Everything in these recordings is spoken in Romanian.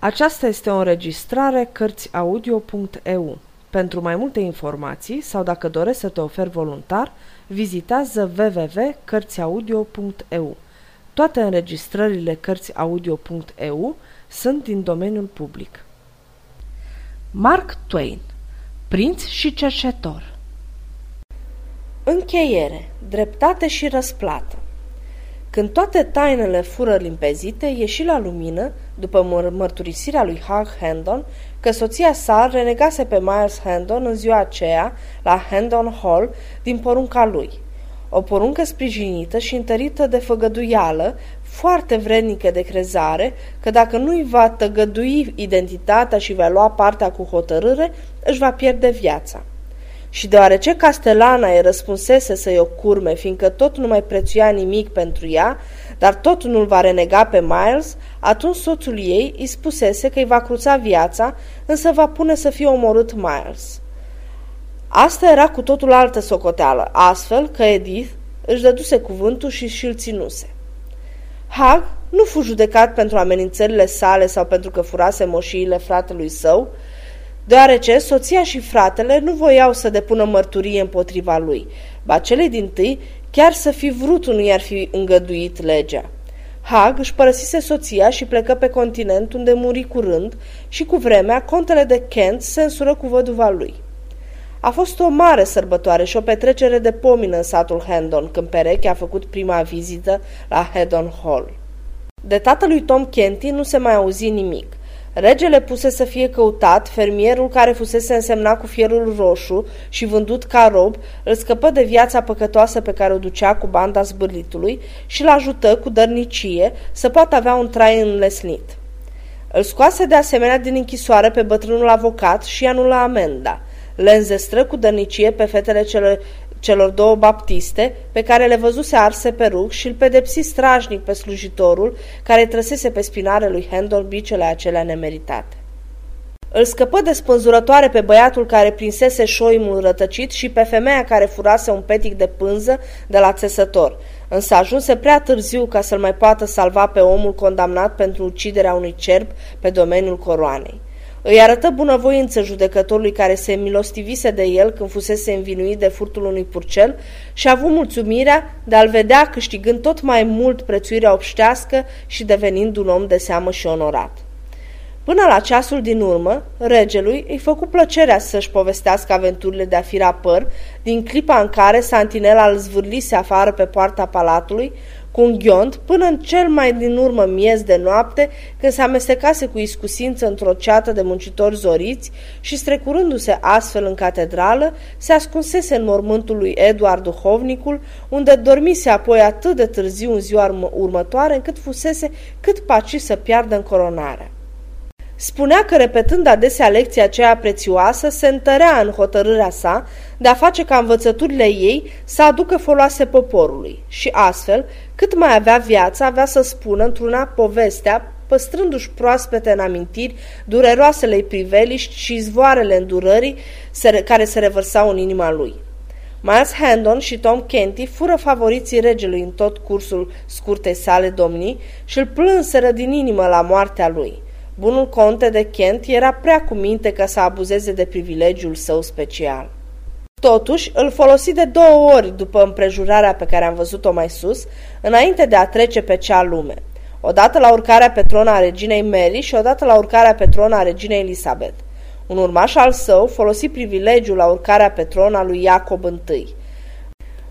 Aceasta este o înregistrare Cărțiaudio.eu. Pentru mai multe informații sau dacă dorești să te oferi voluntar, vizitează www.cărțiaudio.eu. Toate înregistrările Cărțiaudio.eu sunt din domeniul public. Mark Twain Prinț și cercetor Încheiere, dreptate și răsplată când toate tainele fură limpezite, ieși la lumină, după măr- mărturisirea lui Hugh Hendon, că soția sa renegase pe Miles Hendon în ziua aceea, la Hendon Hall, din porunca lui. O poruncă sprijinită și întărită de făgăduială, foarte vrednică de crezare, că dacă nu-i va tăgădui identitatea și va lua partea cu hotărâre, își va pierde viața. Și deoarece Castelana îi răspunsese să-i o curme, fiindcă tot nu mai prețuia nimic pentru ea, dar tot nu-l va renega pe Miles, atunci soțul ei îi spusese că îi va cruța viața, însă va pune să fie omorât Miles. Asta era cu totul altă socoteală, astfel că Edith își dăduse cuvântul și și-l ținuse. Hag nu fu judecat pentru amenințările sale sau pentru că furase moșiile fratelui său, deoarece soția și fratele nu voiau să depună mărturie împotriva lui, ba cele din tâi chiar să fi vrut nu i-ar fi îngăduit legea. Hag își părăsise soția și plecă pe continent unde muri curând și cu vremea contele de Kent se însură cu văduva lui. A fost o mare sărbătoare și o petrecere de pomină în satul Hendon când pereche a făcut prima vizită la Hedon Hall. De tatălui Tom Kenty nu se mai auzi nimic. Regele puse să fie căutat, fermierul care fusese însemnat cu fierul roșu și vândut ca rob, îl scăpă de viața păcătoasă pe care o ducea cu banda zbârlitului și îl ajută cu dărnicie să poată avea un trai înlesnit. Îl scoase de asemenea din închisoare pe bătrânul avocat și anula amenda. Le înzestră cu dărnicie pe fetele celor celor două baptiste, pe care le văzuse arse pe rug și îl pedepsi strajnic pe slujitorul care trăsese pe spinare lui Handel bicele acelea nemeritate. Îl scăpă de spânzurătoare pe băiatul care prinsese șoimul rătăcit și pe femeia care furase un petic de pânză de la țesător, însă ajunse prea târziu ca să-l mai poată salva pe omul condamnat pentru uciderea unui cerb pe domeniul coroanei. Îi arătă bunăvoință judecătorului care se milostivise de el când fusese învinuit de furtul unui purcel și a avut mulțumirea de a-l vedea câștigând tot mai mult prețuirea obștească și devenind un om de seamă și onorat. Până la ceasul din urmă, regelui îi făcu plăcerea să-și povestească aventurile de a fi rapăr din clipa în care Santinela îl zvârlise afară pe poarta palatului cu un ghiont până în cel mai din urmă miez de noapte, când se amestecase cu iscusință într-o ceată de muncitori zoriți și strecurându-se astfel în catedrală, se ascunsese în mormântul lui Eduard Duhovnicul, unde dormise apoi atât de târziu în ziua următoare, încât fusese cât paci să piardă în coronarea. Spunea că, repetând adesea lecția aceea prețioasă, se întărea în hotărârea sa de a face ca învățăturile ei să aducă foloase poporului și astfel, cât mai avea viață, avea să spună într-una povestea, păstrându-și proaspete în amintiri dureroasele priveliști și izvoarele îndurării care se revărsau în inima lui. Miles Handon și Tom Kenty fură favoriții regelui în tot cursul scurtei sale domnii și îl plânseră din inimă la moartea lui – Bunul conte de Kent era prea cu minte ca să abuzeze de privilegiul său special. Totuși, îl folosi de două ori după împrejurarea pe care am văzut-o mai sus, înainte de a trece pe cea lume. Odată la urcarea pe tron a reginei Mary și odată la urcarea pe tron a reginei Elisabeth. Un urmaș al său folosi privilegiul la urcarea pe tron a lui Iacob I.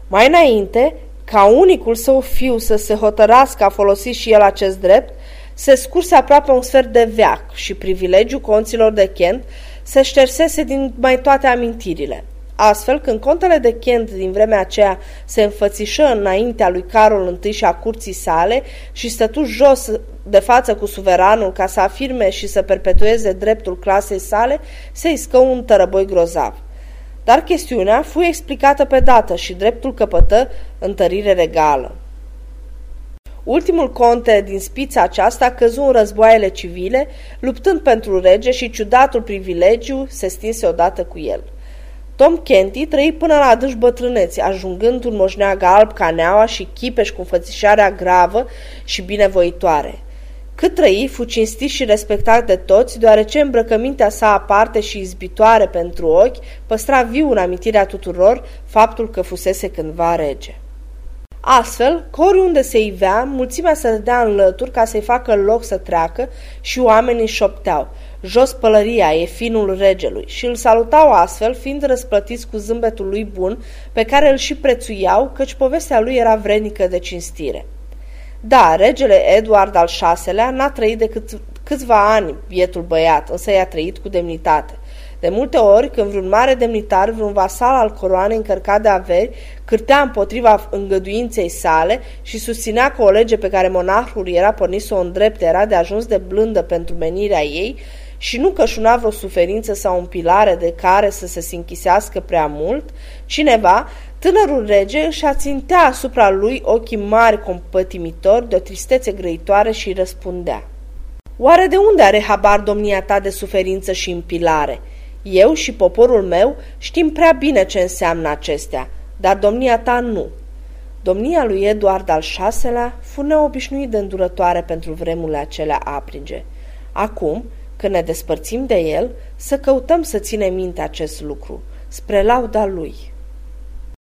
Mai înainte, ca unicul său fiu să se hotărască a folosi și el acest drept, se scurse aproape un sfert de veac și privilegiul conților de Kent se ștersese din mai toate amintirile. Astfel, când contele de Kent din vremea aceea se înfățișă înaintea lui Carol I și a curții sale și stătu jos de față cu suveranul ca să afirme și să perpetueze dreptul clasei sale, se iscă un tărăboi grozav. Dar chestiunea fu explicată pe dată și dreptul căpătă întărire regală. Ultimul conte din spița aceasta căzu în războaiele civile, luptând pentru rege și ciudatul privilegiu se stinse odată cu el. Tom Kenty trăi până la adânci bătrâneți, ajungând un moșneag alb ca neaua și chipeș cu înfățișarea gravă și binevoitoare. Cât trăi, fu cinstit și respectat de toți, deoarece îmbrăcămintea sa aparte și izbitoare pentru ochi păstra viu în amintirea tuturor faptul că fusese cândva rege. Astfel, că oriunde se ivea, mulțimea se dădea în lături ca să-i facă loc să treacă și oamenii șopteau, jos pălăria, e finul regelui, și îl salutau astfel, fiind răsplătiți cu zâmbetul lui bun, pe care îl și prețuiau, căci povestea lui era vrednică de cinstire. Da, regele Eduard al VI-lea n-a trăit decât câțiva ani, bietul băiat, însă i-a trăit cu demnitate. De multe ori, când vreun mare demnitar, vreun vasal al coroanei încărcat de averi, cârtea împotriva îngăduinței sale și susținea că o lege pe care monarhul era pornit să o îndrepte era de ajuns de blândă pentru menirea ei și nu cășuna vreo suferință sau pilare de care să se sinchisească prea mult, cineva, tânărul rege, își ațintea asupra lui ochii mari compătimitori de o tristețe grăitoare și răspundea. Oare de unde are habar domnia ta de suferință și împilare?" Eu și poporul meu știm prea bine ce înseamnă acestea, dar domnia ta nu. Domnia lui Eduard al VI-lea fu neobișnuit de îndurătoare pentru vremurile acelea aprige. Acum, când ne despărțim de el, să căutăm să ținem minte acest lucru, spre lauda lui.